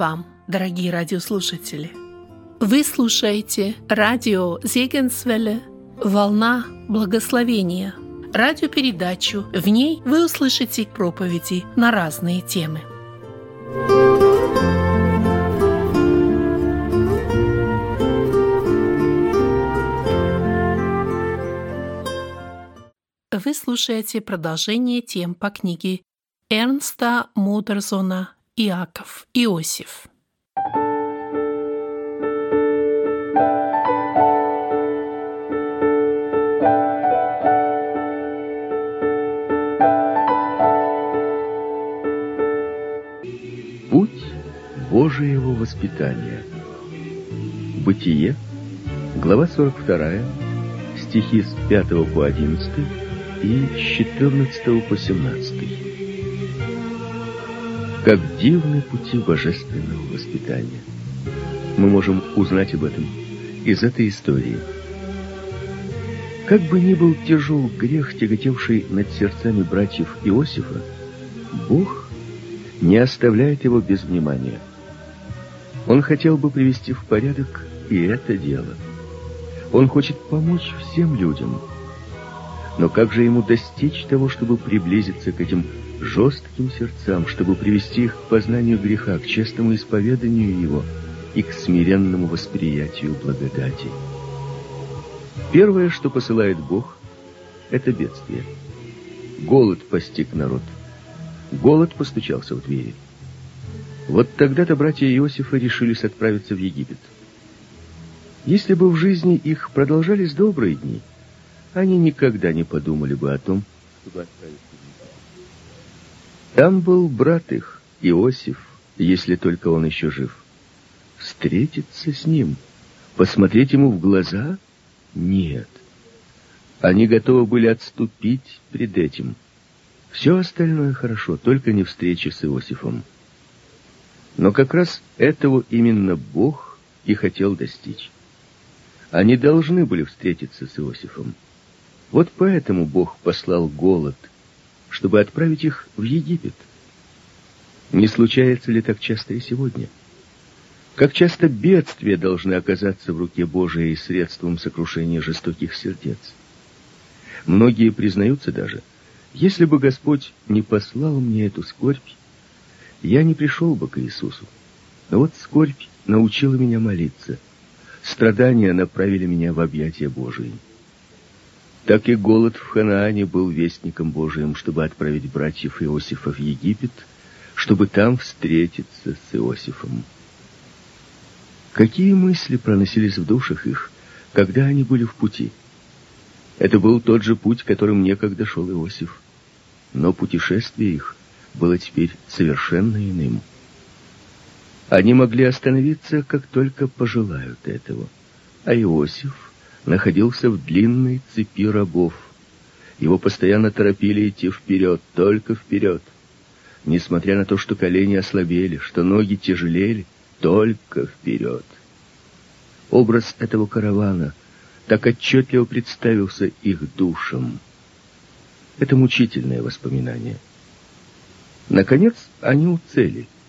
Вам, дорогие радиослушатели! Вы слушаете радио Зегенсвелле «Волна благословения» радиопередачу. В ней вы услышите проповеди на разные темы. Вы слушаете продолжение тем по книге Эрнста Мудерзона «Иаков Иосиф». Путь Божьего воспитания. Бытие, глава 42, стихи с 5 по 11 и с 14 по 17. Как дивны пути божественного воспитания. Мы можем узнать об этом из этой истории. Как бы ни был тяжел грех, тяготевший над сердцами братьев Иосифа, Бог не оставляет его без внимания. Он хотел бы привести в порядок и это дело. Он хочет помочь всем людям – но как же ему достичь того, чтобы приблизиться к этим жестким сердцам, чтобы привести их к познанию греха, к честному исповеданию его и к смиренному восприятию благодати? Первое, что посылает Бог, это бедствие. Голод постиг народ. Голод постучался в двери. Вот тогда-то братья Иосифа решились отправиться в Египет. Если бы в жизни их продолжались добрые дни, они никогда не подумали бы о том, чтобы отправиться Там был брат их, Иосиф, если только он еще жив. Встретиться с ним, посмотреть ему в глаза? Нет. Они готовы были отступить пред этим. Все остальное хорошо, только не встреча с Иосифом. Но как раз этого именно Бог и хотел достичь. Они должны были встретиться с Иосифом. Вот поэтому Бог послал голод, чтобы отправить их в Египет. Не случается ли так часто и сегодня? Как часто бедствия должны оказаться в руке Божией средством сокрушения жестоких сердец? Многие признаются даже, если бы Господь не послал мне эту скорбь, я не пришел бы к Иисусу. Но вот скорбь научила меня молиться. Страдания направили меня в объятия Божии так и голод в Ханаане был вестником Божиим, чтобы отправить братьев Иосифа в Египет, чтобы там встретиться с Иосифом. Какие мысли проносились в душах их, когда они были в пути? Это был тот же путь, которым некогда шел Иосиф. Но путешествие их было теперь совершенно иным. Они могли остановиться, как только пожелают этого. А Иосиф находился в длинной цепи рабов. Его постоянно торопили идти вперед, только вперед. Несмотря на то, что колени ослабели, что ноги тяжелели, только вперед. Образ этого каравана так отчетливо представился их душам. Это мучительное воспоминание. Наконец, они у цели —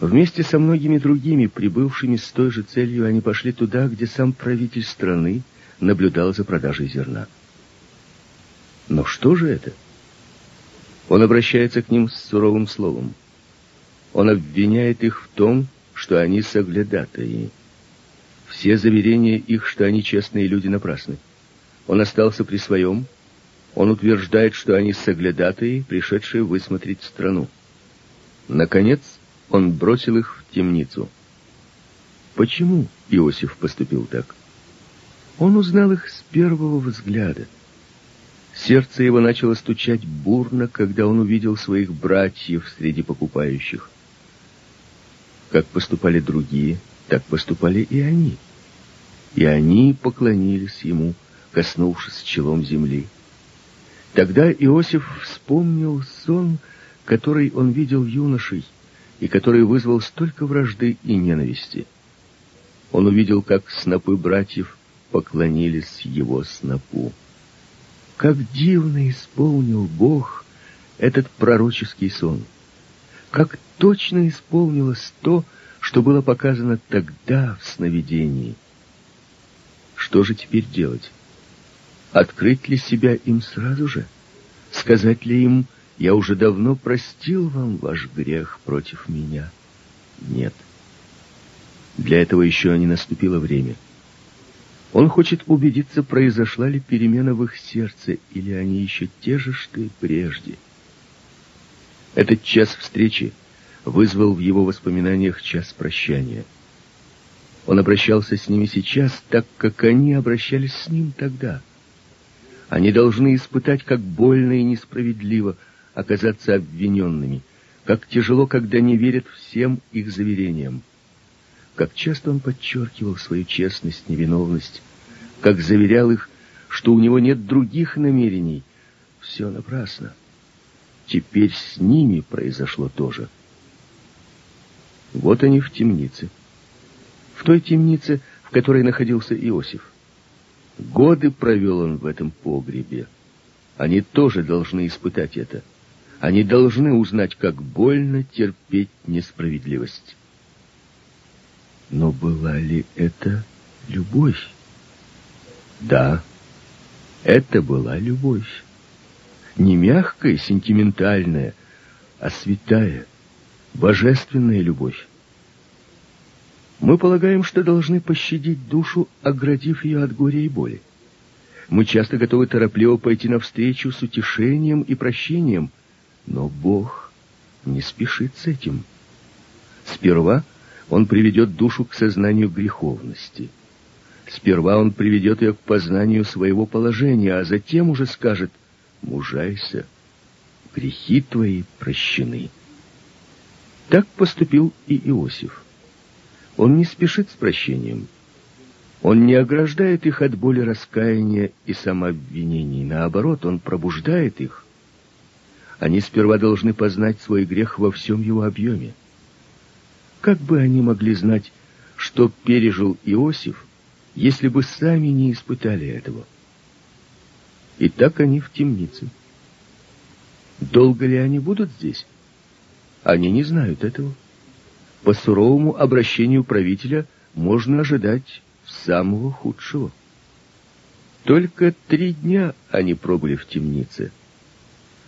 Вместе со многими другими, прибывшими с той же целью, они пошли туда, где сам правитель страны наблюдал за продажей зерна. Но что же это? Он обращается к ним с суровым словом. Он обвиняет их в том, что они соглядатые. Все заверения их, что они честные люди, напрасны. Он остался при своем. Он утверждает, что они соглядатые, пришедшие высмотреть страну. Наконец, он бросил их в темницу. Почему Иосиф поступил так? Он узнал их с первого взгляда. Сердце его начало стучать бурно, когда он увидел своих братьев среди покупающих. Как поступали другие, так поступали и они. И они поклонились ему, коснувшись челом земли. Тогда Иосиф вспомнил сон, который он видел юношей, и который вызвал столько вражды и ненависти. Он увидел, как снопы братьев поклонились его снопу. Как дивно исполнил Бог этот пророческий сон. как точно исполнилось то, что было показано тогда в сновидении. Что же теперь делать? Открыть ли себя им сразу же? Сказать ли им, я уже давно простил вам ваш грех против меня? Нет. Для этого еще не наступило время. Он хочет убедиться, произошла ли перемена в их сердце, или они еще те же, что и прежде. Этот час встречи вызвал в его воспоминаниях час прощания. Он обращался с ними сейчас, так как они обращались с ним тогда. Они должны испытать, как больно и несправедливо оказаться обвиненными, как тяжело, когда не верят всем их заверениям. Как часто он подчеркивал свою честность, невиновность, как заверял их, что у него нет других намерений. Все напрасно. Теперь с ними произошло то же. Вот они в темнице. В той темнице, в которой находился Иосиф. Годы провел он в этом погребе. Они тоже должны испытать это. Они должны узнать, как больно терпеть несправедливость. Но была ли это любовь? Да, это была любовь. Не мягкая, сентиментальная, а святая, божественная любовь. Мы полагаем, что должны пощадить душу, оградив ее от горя и боли. Мы часто готовы торопливо пойти навстречу с утешением и прощением, но Бог не спешит с этим. Сперва Он приведет душу к сознанию греховности. Сперва Он приведет ее к познанию своего положения, а затем уже скажет «Мужайся, грехи твои прощены». Так поступил и Иосиф. Он не спешит с прощением. Он не ограждает их от боли раскаяния и самообвинений. Наоборот, он пробуждает их. Они сперва должны познать свой грех во всем его объеме. Как бы они могли знать, что пережил Иосиф, если бы сами не испытали этого? И так они в темнице. Долго ли они будут здесь? Они не знают этого. По суровому обращению правителя можно ожидать самого худшего. Только три дня они пробыли в темнице.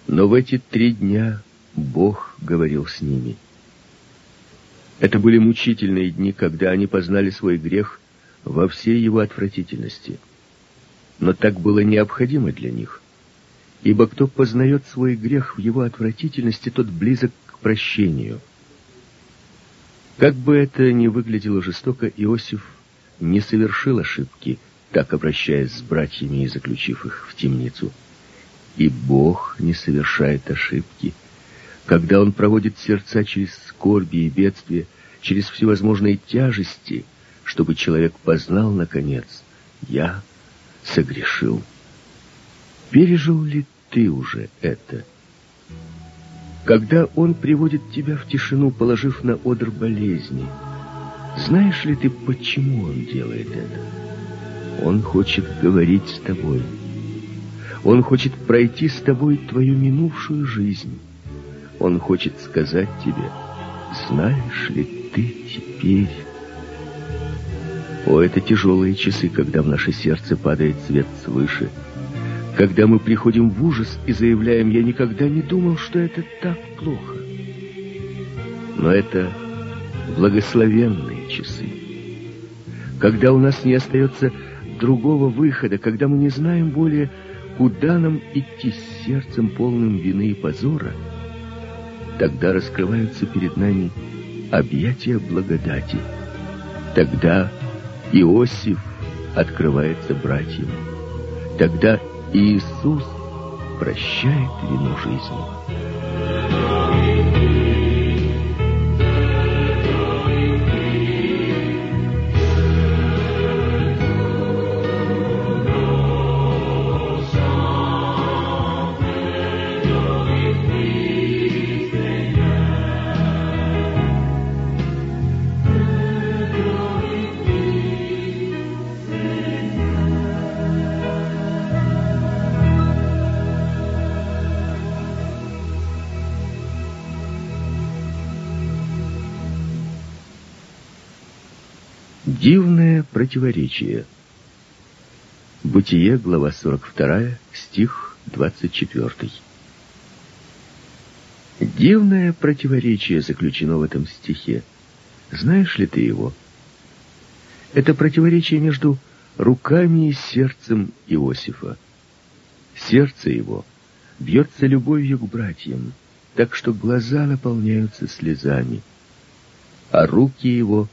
Но в эти три дня Бог говорил с ними. Это были мучительные дни, когда они познали свой грех во всей его отвратительности. Но так было необходимо для них. Ибо кто познает свой грех в его отвратительности, тот близок к прощению — как бы это ни выглядело жестоко, Иосиф не совершил ошибки, так обращаясь с братьями и заключив их в темницу. И Бог не совершает ошибки, когда Он проводит сердца через скорби и бедствия, через всевозможные тяжести, чтобы человек познал, наконец, «Я согрешил». Пережил ли ты уже это? Когда он приводит тебя в тишину, положив на одр болезни, знаешь ли ты, почему он делает это? Он хочет говорить с тобой. Он хочет пройти с тобой твою минувшую жизнь. Он хочет сказать тебе, знаешь ли ты теперь... О, это тяжелые часы, когда в наше сердце падает свет свыше — когда мы приходим в ужас и заявляем, я никогда не думал, что это так плохо. Но это благословенные часы. Когда у нас не остается другого выхода, когда мы не знаем более, куда нам идти с сердцем полным вины и позора, тогда раскрываются перед нами объятия благодати. Тогда Иосиф открывается братьям. Тогда Иисус прощает вину жизни. Противоречие. Бытие, глава 42, стих 24. Дивное противоречие заключено в этом стихе. Знаешь ли ты его? Это противоречие между руками и сердцем Иосифа. Сердце его бьется любовью к братьям, так что глаза наполняются слезами, а руки его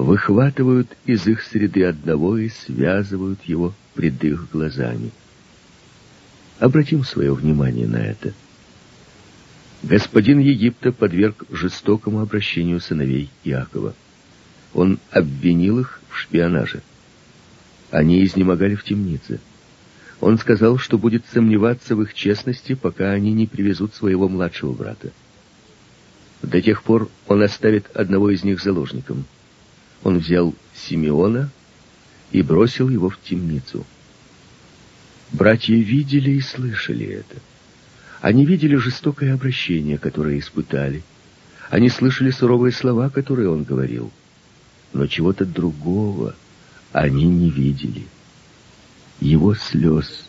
выхватывают из их среды одного и связывают его пред их глазами. Обратим свое внимание на это. Господин Египта подверг жестокому обращению сыновей Иакова. Он обвинил их в шпионаже. Они изнемогали в темнице. Он сказал, что будет сомневаться в их честности, пока они не привезут своего младшего брата. До тех пор он оставит одного из них заложником. Он взял Симеона и бросил его в темницу. Братья видели и слышали это. Они видели жестокое обращение, которое испытали. Они слышали суровые слова, которые он говорил. Но чего-то другого они не видели. Его слез.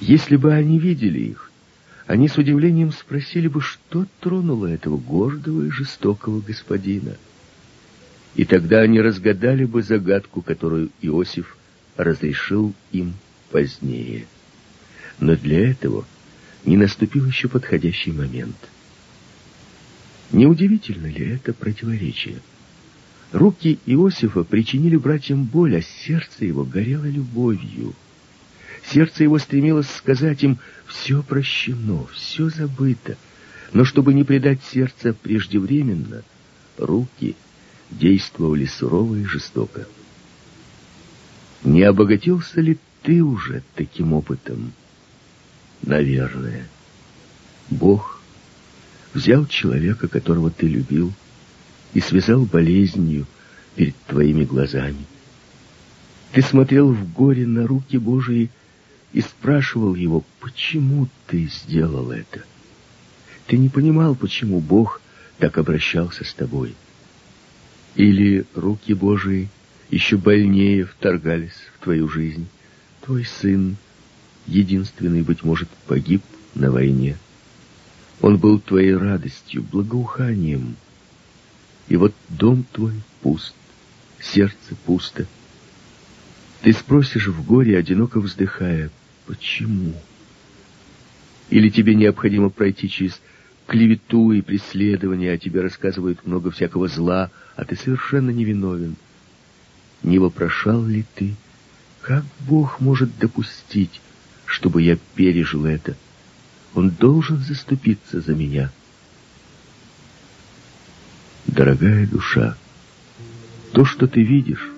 Если бы они видели их, они с удивлением спросили бы, что тронуло этого гордого и жестокого господина. И тогда они разгадали бы загадку, которую Иосиф разрешил им позднее. Но для этого не наступил еще подходящий момент. Неудивительно ли это противоречие? Руки Иосифа причинили братьям боль, а сердце его горело любовью. Сердце его стремилось сказать им «все прощено, все забыто». Но чтобы не предать сердце преждевременно, руки действовали сурово и жестоко. Не обогатился ли ты уже таким опытом? Наверное. Бог взял человека, которого ты любил, и связал болезнью перед твоими глазами. Ты смотрел в горе на руки Божии и спрашивал его, почему ты сделал это? Ты не понимал, почему Бог так обращался с тобой. Или руки Божии еще больнее вторгались в твою жизнь. Твой сын, единственный, быть может, погиб на войне. Он был твоей радостью, благоуханием. И вот дом твой пуст, сердце пусто. Ты спросишь в горе, одиноко вздыхая, почему? Или тебе необходимо пройти через клевету и преследование, а тебе рассказывают много всякого зла, а ты совершенно невиновен. Не вопрошал ли ты, как Бог может допустить, чтобы я пережил это? Он должен заступиться за меня. Дорогая душа, то, что ты видишь,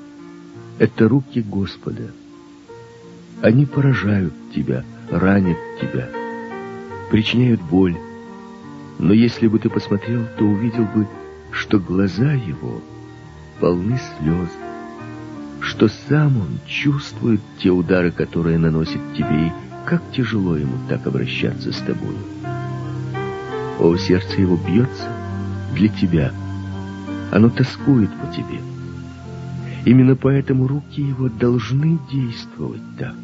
это руки Господа. Они поражают тебя, ранят тебя, причиняют боль, но если бы ты посмотрел, то увидел бы, что глаза его полны слез, что сам он чувствует те удары, которые наносит тебе, и как тяжело ему так обращаться с тобой. О, сердце его бьется для тебя, оно тоскует по тебе. Именно поэтому руки его должны действовать так.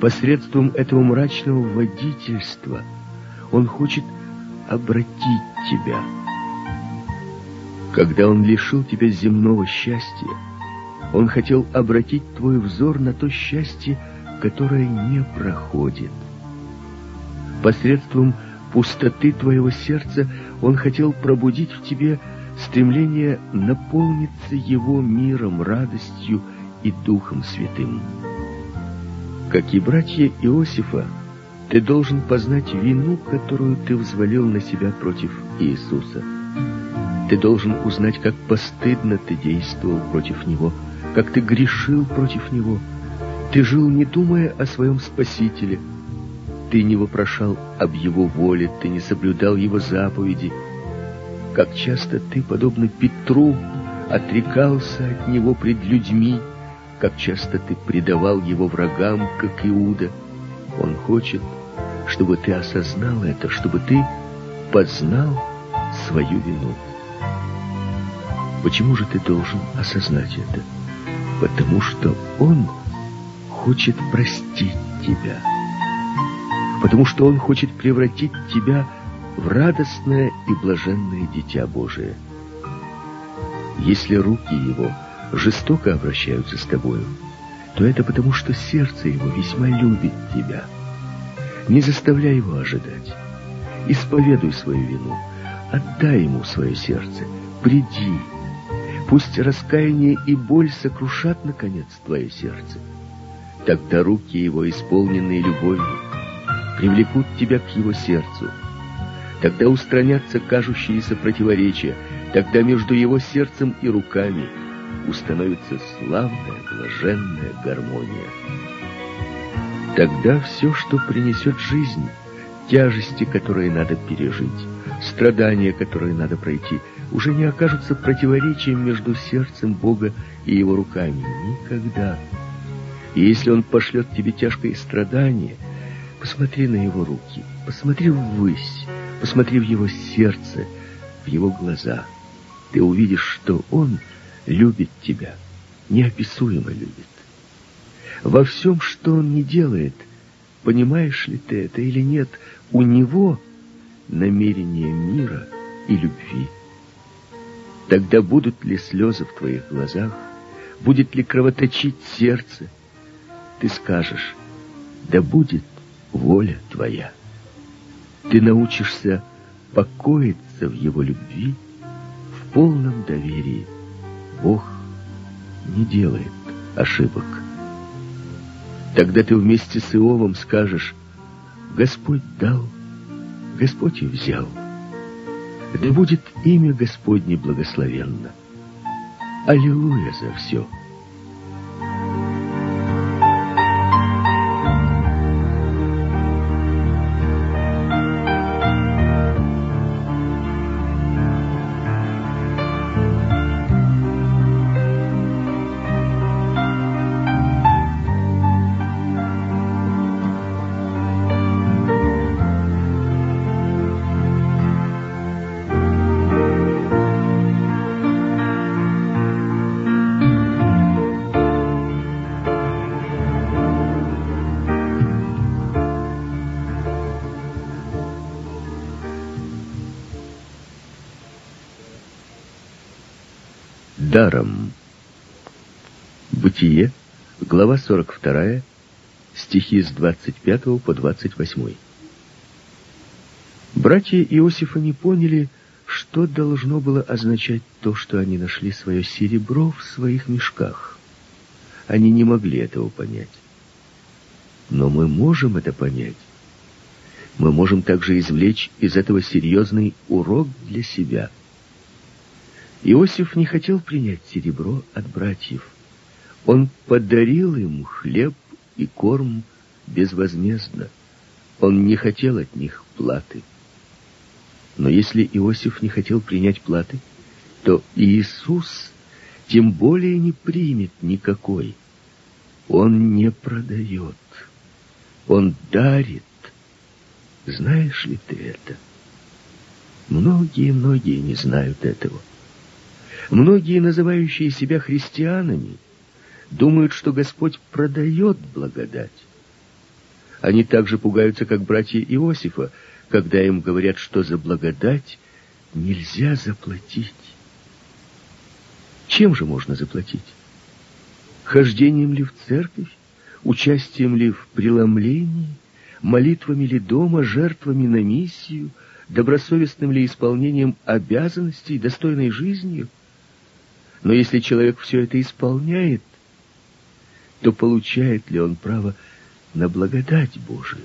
Посредством этого мрачного водительства он хочет обратить тебя. Когда Он лишил тебя земного счастья, Он хотел обратить твой взор на то счастье, которое не проходит. Посредством пустоты твоего сердца Он хотел пробудить в тебе стремление наполниться Его миром, радостью и Духом Святым. Как и братья Иосифа, ты должен познать вину, которую ты взвалил на себя против Иисуса. Ты должен узнать, как постыдно ты действовал против Него, как ты грешил против Него. Ты жил, не думая о своем Спасителе. Ты не вопрошал об Его воле, ты не соблюдал Его заповеди. Как часто ты, подобно Петру, отрекался от Него пред людьми, как часто ты предавал Его врагам, как Иуда — он хочет, чтобы ты осознал это, чтобы ты познал свою вину. Почему же ты должен осознать это? Потому что Он хочет простить тебя. Потому что Он хочет превратить тебя в радостное и блаженное дитя Божие. Если руки Его жестоко обращаются с тобою, то это потому, что сердце Его весьма любит тебя. Не заставляй Его ожидать. Исповедуй свою вину. Отдай Ему свое сердце. Приди. Пусть раскаяние и боль сокрушат, наконец, твое сердце. Тогда руки Его, исполненные любовью, привлекут тебя к Его сердцу. Тогда устранятся кажущиеся противоречия. Тогда между Его сердцем и руками установится славная, блаженная гармония. Тогда все, что принесет жизнь, тяжести, которые надо пережить, страдания, которые надо пройти, уже не окажутся противоречием между сердцем Бога и Его руками. Никогда. И если Он пошлет тебе тяжкое страдание, посмотри на Его руки, посмотри ввысь, посмотри в Его сердце, в Его глаза. Ты увидишь, что Он любит тебя, неописуемо любит. Во всем, что Он не делает, понимаешь ли ты это или нет, у Него намерение мира и любви. Тогда будут ли слезы в твоих глазах, будет ли кровоточить сердце, ты скажешь, да будет воля твоя. Ты научишься покоиться в его любви в полном доверии. Бог не делает ошибок. Тогда ты вместе с Иовом скажешь, Господь дал, Господь и взял. Да будет имя Господне благословенно. Аллилуйя за все. Глава 42, стихи с 25 по 28. Братья Иосифа не поняли, что должно было означать то, что они нашли свое серебро в своих мешках. Они не могли этого понять. Но мы можем это понять. Мы можем также извлечь из этого серьезный урок для себя – Иосиф не хотел принять серебро от братьев. Он подарил им хлеб и корм безвозмездно. Он не хотел от них платы. Но если Иосиф не хотел принять платы, то Иисус тем более не примет никакой. Он не продает. Он дарит. Знаешь ли ты это? Многие-многие не знают этого. Многие, называющие себя христианами, думают, что Господь продает благодать. Они также пугаются, как братья Иосифа, когда им говорят, что за благодать нельзя заплатить. Чем же можно заплатить? Хождением ли в церковь? Участием ли в преломлении? Молитвами ли дома? Жертвами на миссию? Добросовестным ли исполнением обязанностей, достойной жизнью? Но если человек все это исполняет, то получает ли он право на благодать Божию?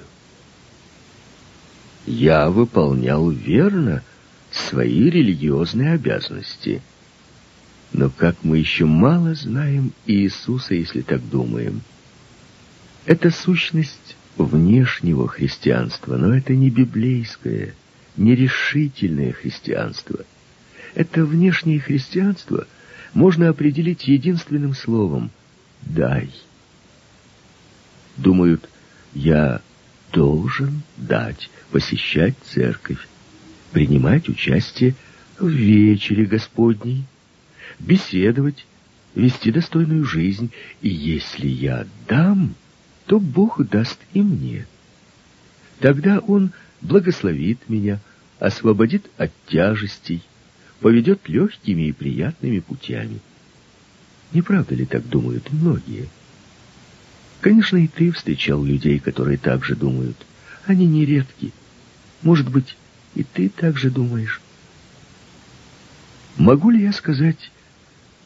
Я выполнял верно свои религиозные обязанности. Но как мы еще мало знаем Иисуса, если так думаем. Это сущность внешнего христианства, но это не библейское, не решительное христианство. Это внешнее христианство — можно определить единственным словом «дай». Думают, я должен дать, посещать церковь, принимать участие в вечере Господней, беседовать, вести достойную жизнь. И если я дам, то Бог даст и мне. Тогда Он благословит меня, освободит от тяжестей, поведет легкими и приятными путями. Не правда ли так думают многие? Конечно, и ты встречал людей, которые так же думают. Они нередки. Может быть, и ты так же думаешь. Могу ли я сказать,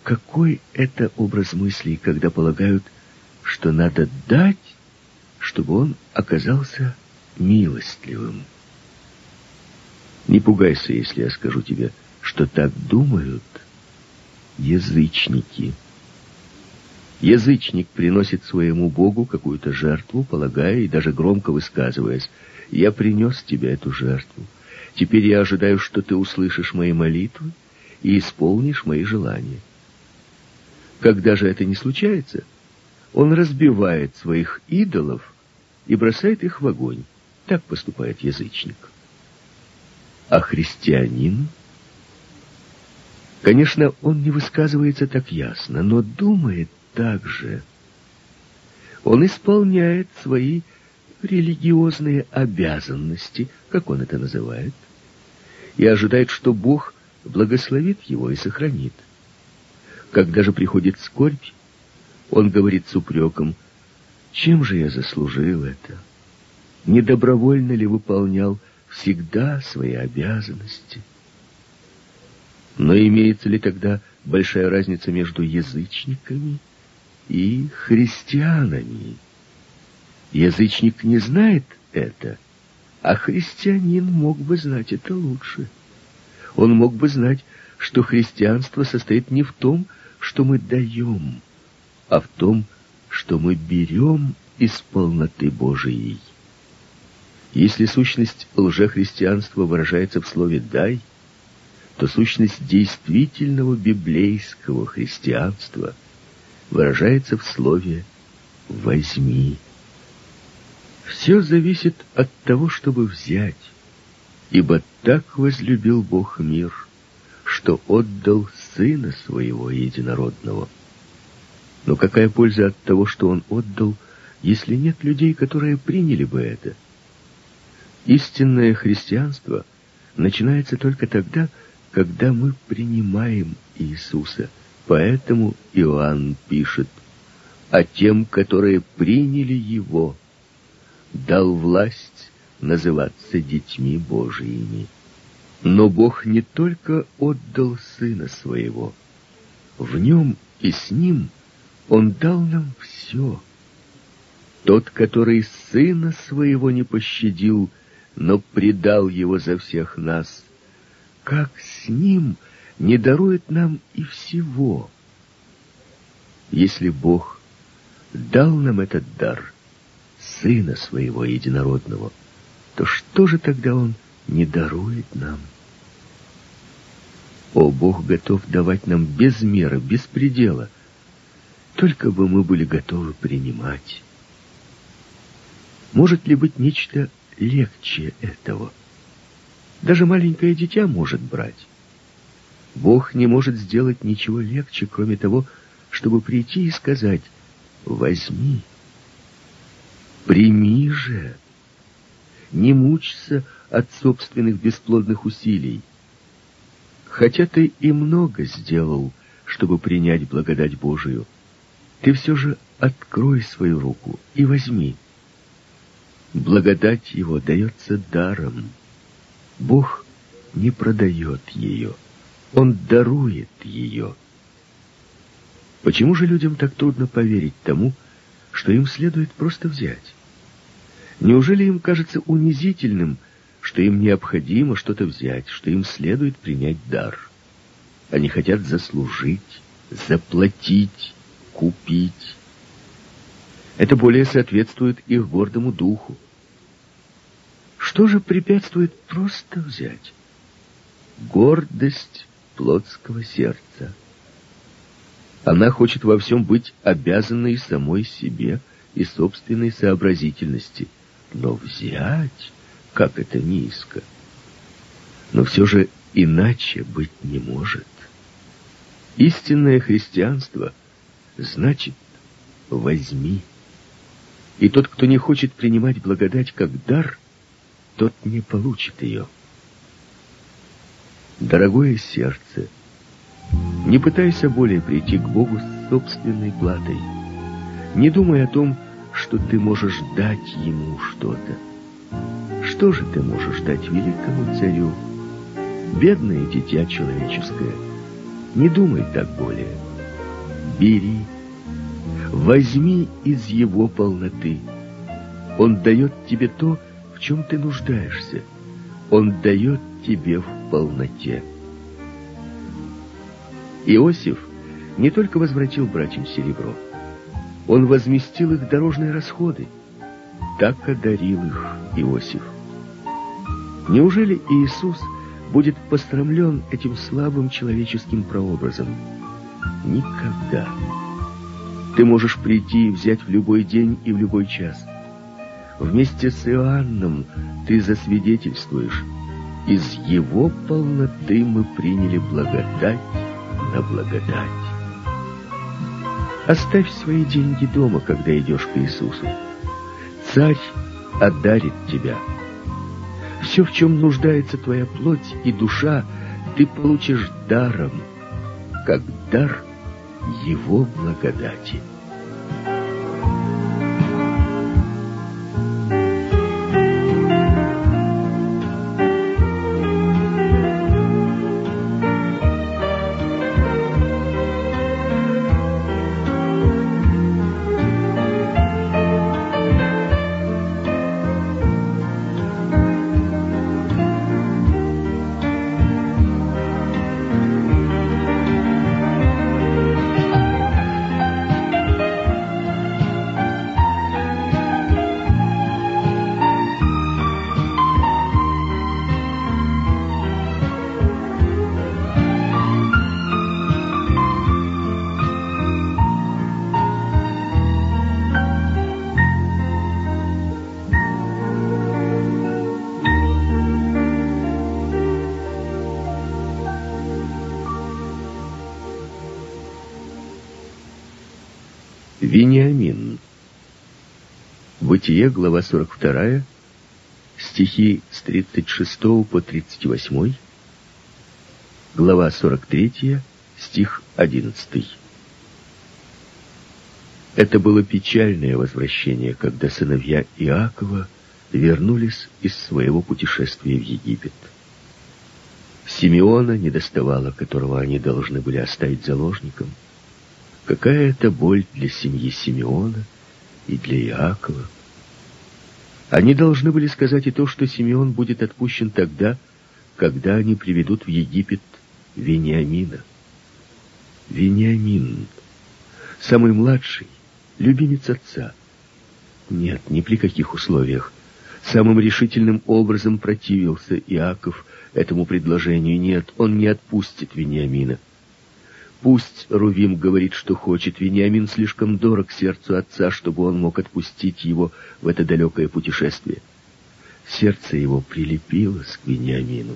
какой это образ мыслей, когда полагают, что надо дать, чтобы он оказался милостливым? Не пугайся, если я скажу тебе, что так думают язычники. Язычник приносит своему Богу какую-то жертву, полагая и даже громко высказываясь, «Я принес тебе эту жертву. Теперь я ожидаю, что ты услышишь мои молитвы и исполнишь мои желания». Когда же это не случается, он разбивает своих идолов и бросает их в огонь. Так поступает язычник. А христианин? Конечно, он не высказывается так ясно, но думает так же. Он исполняет свои религиозные обязанности, как он это называет, и ожидает, что Бог благословит его и сохранит. Когда же приходит скорбь, он говорит с упреком, «Чем же я заслужил это? Недобровольно ли выполнял всегда свои обязанности?» Но имеется ли тогда большая разница между язычниками и христианами? Язычник не знает это, а христианин мог бы знать это лучше. Он мог бы знать, что христианство состоит не в том, что мы даем, а в том, что мы берем из полноты Божией. Если сущность лжехристианства выражается в слове «дай», то сущность действительного библейского христианства выражается в слове «возьми». Все зависит от того, чтобы взять, ибо так возлюбил Бог мир, что отдал Сына Своего Единородного. Но какая польза от того, что Он отдал, если нет людей, которые приняли бы это? Истинное христианство начинается только тогда, когда мы принимаем Иисуса. Поэтому Иоанн пишет, «А тем, которые приняли Его, дал власть называться детьми Божиими». Но Бог не только отдал Сына Своего, в Нем и с Ним Он дал нам все. Тот, который Сына Своего не пощадил, но предал Его за всех нас, как с Ним не дарует нам и всего? Если Бог дал нам этот дар, Сына Своего Единородного, то что же тогда Он не дарует нам? О, Бог готов давать нам без меры, без предела. Только бы мы были готовы принимать. Может ли быть нечто легче этого? Даже маленькое дитя может брать. Бог не может сделать ничего легче, кроме того, чтобы прийти и сказать «возьми». Прими же. Не мучься от собственных бесплодных усилий. Хотя ты и много сделал, чтобы принять благодать Божию, ты все же открой свою руку и возьми. Благодать его дается даром. Бог не продает ее, Он дарует ее. Почему же людям так трудно поверить тому, что им следует просто взять? Неужели им кажется унизительным, что им необходимо что-то взять, что им следует принять дар. Они хотят заслужить, заплатить, купить. Это более соответствует их гордому духу. Что же препятствует просто взять? Гордость плотского сердца. Она хочет во всем быть обязанной самой себе и собственной сообразительности. Но взять как это низко. Но все же иначе быть не может. Истинное христианство значит «возьми». И тот, кто не хочет принимать благодать как дар, тот не получит ее. Дорогое сердце, не пытайся более прийти к Богу с собственной платой. Не думай о том, что ты можешь дать Ему что-то. Что же ты можешь дать великому царю? Бедное дитя человеческое, не думай так более. Бери, возьми из его полноты. Он дает тебе то, в чем ты нуждаешься. Он дает тебе в полноте. Иосиф не только возвратил братьям серебро, он возместил их дорожные расходы. Так одарил их Иосиф. Неужели Иисус будет пострамлен этим слабым человеческим прообразом? Никогда. Ты можешь прийти и взять в любой день и в любой час. Вместе с Иоанном ты засвидетельствуешь. Из его полноты мы приняли благодать на благодать. Оставь свои деньги дома, когда идешь к Иисусу. Царь одарит тебя. Все, в чем нуждается твоя плоть и душа, ты получишь даром, как дар Его благодати. Вениамин. Бытие, глава 42, стихи с 36 по 38, глава 43, стих 11. Это было печальное возвращение, когда сыновья Иакова вернулись из своего путешествия в Египет. Симеона недоставало, которого они должны были оставить заложником – Какая это боль для семьи Симеона и для Иакова. Они должны были сказать и то, что Симеон будет отпущен тогда, когда они приведут в Египет Вениамина. Вениамин, самый младший, любимец отца. Нет, ни при каких условиях. Самым решительным образом противился Иаков этому предложению. Нет, он не отпустит Вениамина. Пусть Рувим говорит, что хочет, Вениамин слишком дорог сердцу отца, чтобы он мог отпустить его в это далекое путешествие. Сердце его прилепилось к Вениамину.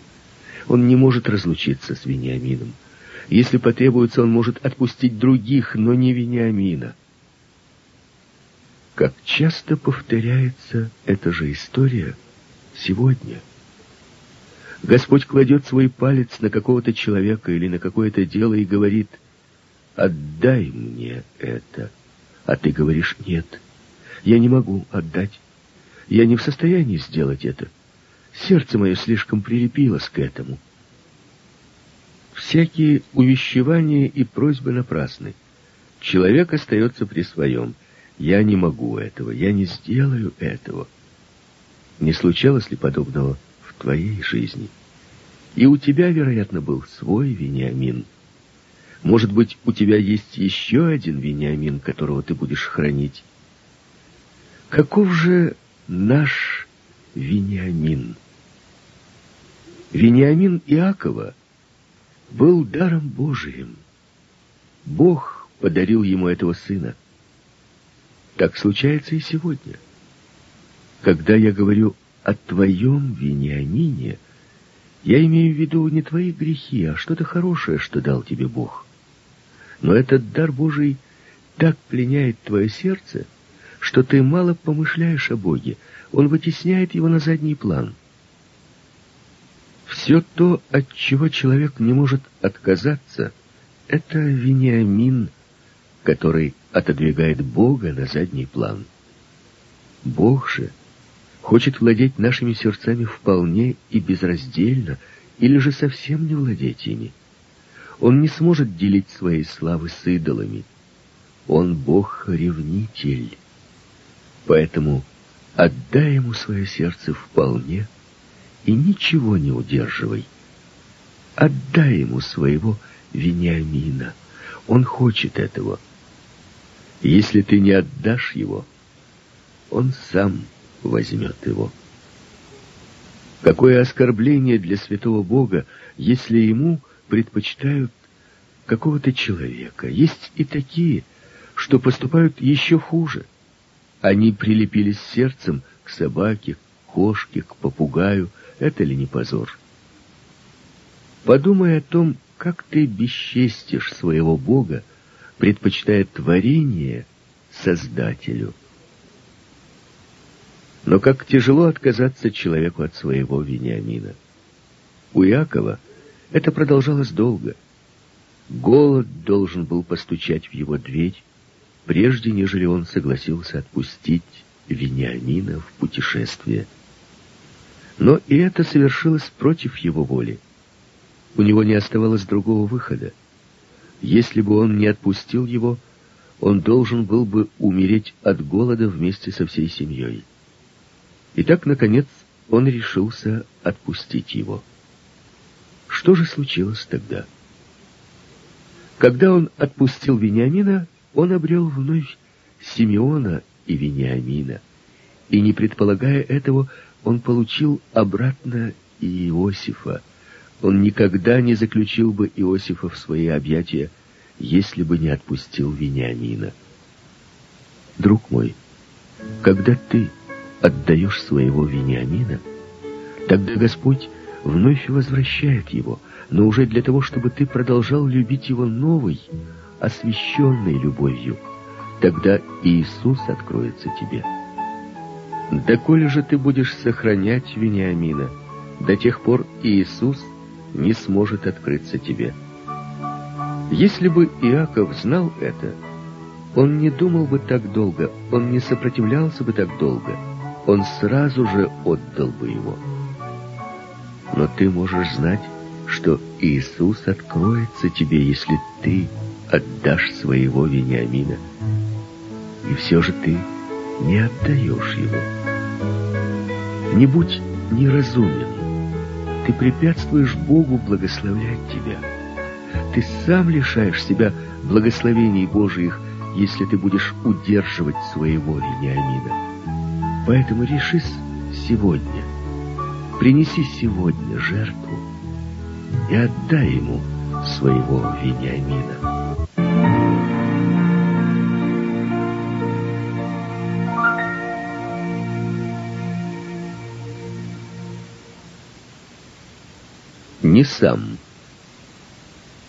Он не может разлучиться с Вениамином. Если потребуется, он может отпустить других, но не Вениамина. Как часто повторяется эта же история сегодня. Господь кладет свой палец на какого-то человека или на какое-то дело и говорит, «Отдай мне это». А ты говоришь, «Нет, я не могу отдать. Я не в состоянии сделать это. Сердце мое слишком прилепилось к этому». Всякие увещевания и просьбы напрасны. Человек остается при своем. «Я не могу этого, я не сделаю этого». Не случалось ли подобного твоей жизни. И у тебя, вероятно, был свой Вениамин. Может быть, у тебя есть еще один Вениамин, которого ты будешь хранить. Каков же наш Вениамин? Вениамин Иакова был даром Божиим. Бог подарил ему этого сына. Так случается и сегодня. Когда я говорю о твоем Вениамине я имею в виду не твои грехи, а что-то хорошее, что дал тебе Бог. Но этот дар Божий так пленяет твое сердце, что ты мало помышляешь о Боге. Он вытесняет его на задний план. Все то, от чего человек не может отказаться, это Вениамин, который отодвигает Бога на задний план. Бог же хочет владеть нашими сердцами вполне и безраздельно, или же совсем не владеть ими. Он не сможет делить своей славы с идолами. Он Бог-ревнитель. Поэтому отдай ему свое сердце вполне и ничего не удерживай. Отдай ему своего Вениамина. Он хочет этого. Если ты не отдашь его, он сам возьмет его. Какое оскорбление для святого Бога, если ему предпочитают какого-то человека. Есть и такие, что поступают еще хуже. Они прилепились сердцем к собаке, к кошке, к попугаю. Это ли не позор? Подумай о том, как ты бесчестишь своего Бога, предпочитая творение Создателю. Но как тяжело отказаться человеку от своего Вениамина. У Якова это продолжалось долго. Голод должен был постучать в его дверь, прежде нежели он согласился отпустить Вениамина в путешествие. Но и это совершилось против его воли. У него не оставалось другого выхода. Если бы он не отпустил его, он должен был бы умереть от голода вместе со всей семьей. И так, наконец, он решился отпустить его. Что же случилось тогда? Когда он отпустил Вениамина, он обрел вновь Симеона и Вениамина. И, не предполагая этого, он получил обратно Иосифа. Он никогда не заключил бы Иосифа в свои объятия, если бы не отпустил Вениамина. Друг мой, когда ты отдаешь своего Вениамина, тогда Господь вновь возвращает его, но уже для того, чтобы ты продолжал любить его новой, освященной любовью. Тогда Иисус откроется тебе. Да коли же ты будешь сохранять Вениамина, до тех пор Иисус не сможет открыться тебе. Если бы Иаков знал это, он не думал бы так долго, он не сопротивлялся бы так долго, он сразу же отдал бы его. Но ты можешь знать, что Иисус откроется тебе, если ты отдашь своего Вениамина. И все же ты не отдаешь его. Не будь неразумен. Ты препятствуешь Богу благословлять тебя. Ты сам лишаешь себя благословений Божиих, если ты будешь удерживать своего Вениамина. Поэтому решись сегодня – принеси сегодня жертву и отдай ему своего Вениамина. Не сам.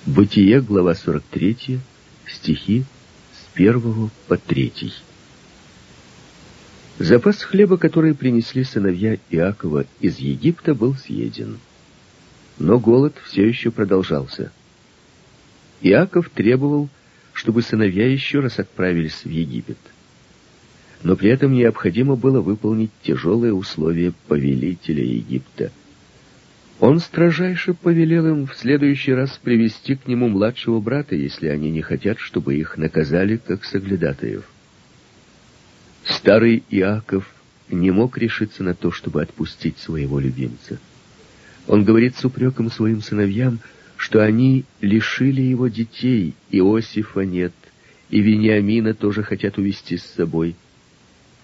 Бытие, глава 43, стихи с 1 по 3. Запас хлеба, который принесли сыновья Иакова из Египта, был съеден. Но голод все еще продолжался. Иаков требовал, чтобы сыновья еще раз отправились в Египет. Но при этом необходимо было выполнить тяжелые условия повелителя Египта. Он строжайше повелел им в следующий раз привести к нему младшего брата, если они не хотят, чтобы их наказали, как соглядатаев. Старый Иаков не мог решиться на то, чтобы отпустить своего любимца. Он говорит с упреком своим сыновьям, что они лишили его детей, Иосифа нет, и Вениамина тоже хотят увести с собой.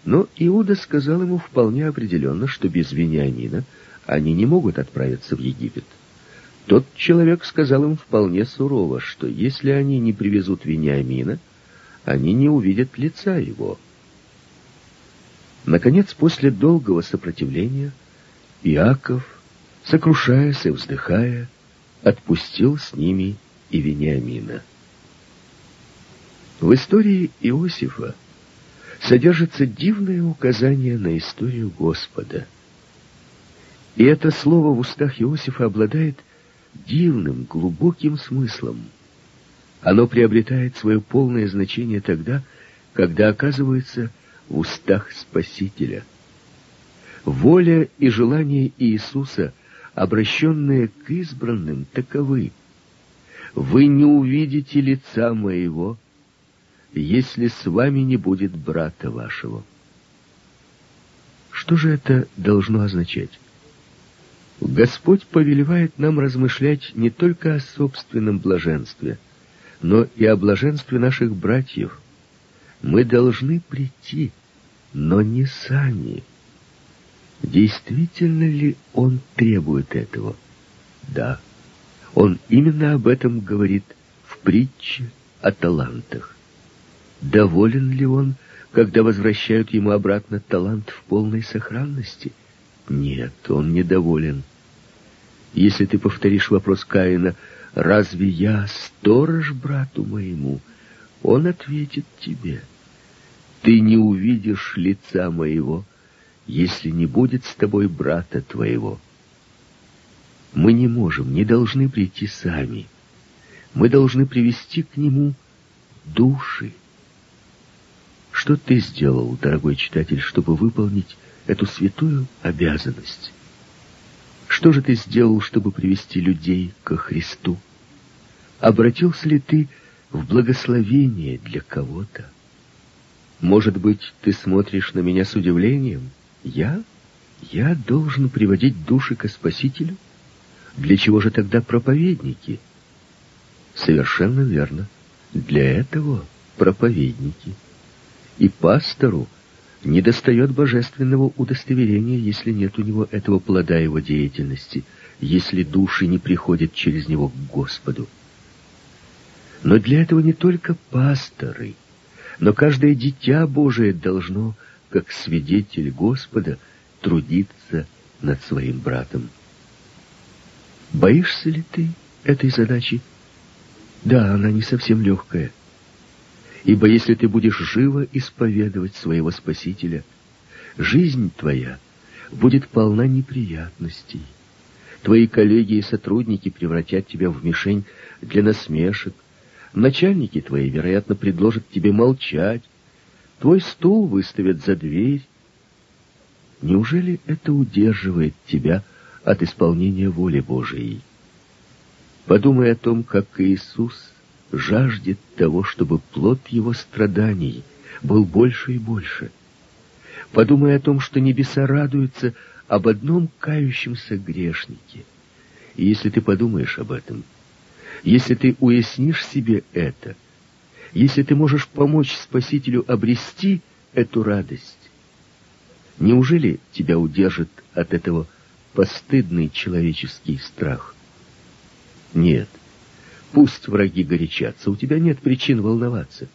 Но Иуда сказал ему вполне определенно, что без Вениамина они не могут отправиться в Египет. Тот человек сказал им вполне сурово, что если они не привезут Вениамина, они не увидят лица его. Наконец, после долгого сопротивления, Иаков, сокрушаясь и вздыхая, отпустил с ними и Вениамина. В истории Иосифа содержится дивное указание на историю Господа. И это слово в устах Иосифа обладает дивным, глубоким смыслом. Оно приобретает свое полное значение тогда, когда оказывается в устах Спасителя. Воля и желание Иисуса, обращенные к избранным, таковы. «Вы не увидите лица моего, если с вами не будет брата вашего». Что же это должно означать? Господь повелевает нам размышлять не только о собственном блаженстве, но и о блаженстве наших братьев. Мы должны прийти, но не сами. Действительно ли Он требует этого? Да. Он именно об этом говорит в притче о талантах. Доволен ли Он, когда возвращают ему обратно талант в полной сохранности? Нет, он недоволен. Если ты повторишь вопрос Каина, «Разве я сторож брату моему?» Он ответит тебе, «Ты не увидишь лица моего, если не будет с тобой брата твоего». Мы не можем, не должны прийти сами. Мы должны привести к нему души. Что ты сделал, дорогой читатель, чтобы выполнить эту святую обязанность? Что же ты сделал, чтобы привести людей ко Христу? Обратился ли ты в благословение для кого-то? Может быть, ты смотришь на меня с удивлением? Я? Я должен приводить души ко Спасителю? Для чего же тогда проповедники? Совершенно верно. Для этого проповедники. И пастору не достает божественного удостоверения, если нет у него этого плода его деятельности, если души не приходят через него к Господу. Но для этого не только пасторы, но каждое дитя Божие должно, как свидетель Господа, трудиться над своим братом. Боишься ли ты этой задачи? Да, она не совсем легкая. Ибо если ты будешь живо исповедовать своего Спасителя, жизнь твоя будет полна неприятностей. Твои коллеги и сотрудники превратят тебя в мишень для насмешек. Начальники твои, вероятно, предложат тебе молчать. Твой стул выставят за дверь. Неужели это удерживает тебя от исполнения воли Божией? Подумай о том, как Иисус жаждет того, чтобы плод его страданий был больше и больше. Подумай о том, что небеса радуются об одном кающемся грешнике. И если ты подумаешь об этом, если ты уяснишь себе это, если ты можешь помочь Спасителю обрести эту радость, неужели тебя удержит от этого постыдный человеческий страх? Нет. Пусть враги горячатся, у тебя нет причин волноваться.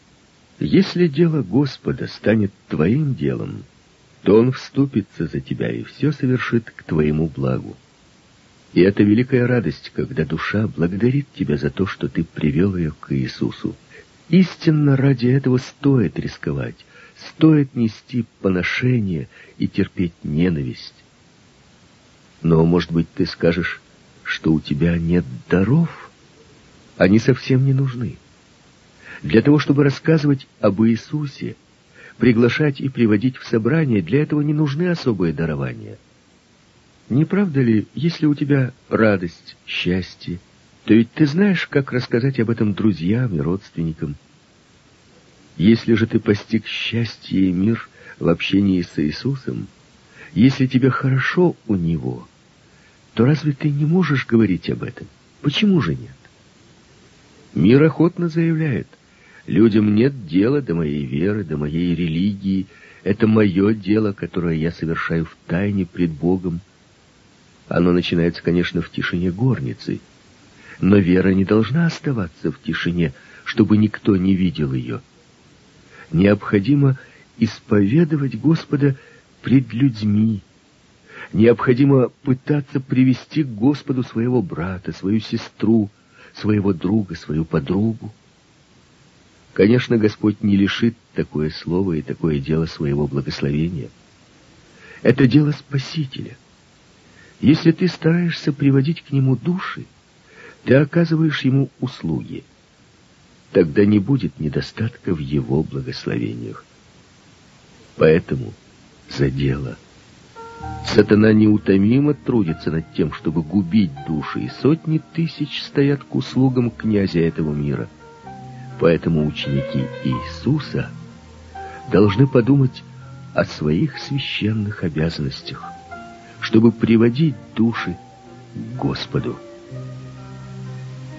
Если дело Господа станет твоим делом, то Он вступится за тебя и все совершит к твоему благу. И это великая радость, когда душа благодарит тебя за то, что ты привел ее к Иисусу. Истинно ради этого стоит рисковать, стоит нести поношение и терпеть ненависть. Но, может быть, ты скажешь, что у тебя нет даров, они совсем не нужны. Для того, чтобы рассказывать об Иисусе, приглашать и приводить в собрание, для этого не нужны особые дарования. Не правда ли, если у тебя радость, счастье, то ведь ты знаешь, как рассказать об этом друзьям и родственникам. Если же ты постиг счастье и мир в общении с Иисусом, если тебе хорошо у Него, то разве ты не можешь говорить об этом? Почему же нет? Мир охотно заявляет, людям нет дела до моей веры, до моей религии, это мое дело, которое я совершаю в тайне пред Богом. Оно начинается, конечно, в тишине горницы, но вера не должна оставаться в тишине, чтобы никто не видел ее. Необходимо исповедовать Господа пред людьми, необходимо пытаться привести к Господу своего брата, свою сестру, своего друга, свою подругу. Конечно, Господь не лишит такое слово и такое дело своего благословения. Это дело Спасителя. Если ты стараешься приводить к Нему души, ты оказываешь Ему услуги. Тогда не будет недостатка в Его благословениях. Поэтому за дело. Сатана неутомимо трудится над тем, чтобы губить души, и сотни тысяч стоят к услугам князя этого мира. Поэтому ученики Иисуса должны подумать о своих священных обязанностях, чтобы приводить души к Господу.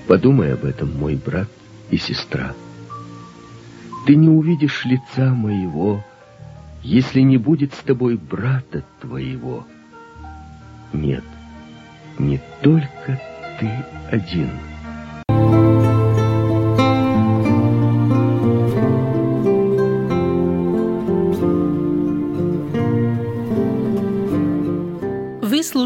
Подумай об этом, мой брат и сестра. Ты не увидишь лица моего, если не будет с тобой брата твоего. Нет, не только ты один.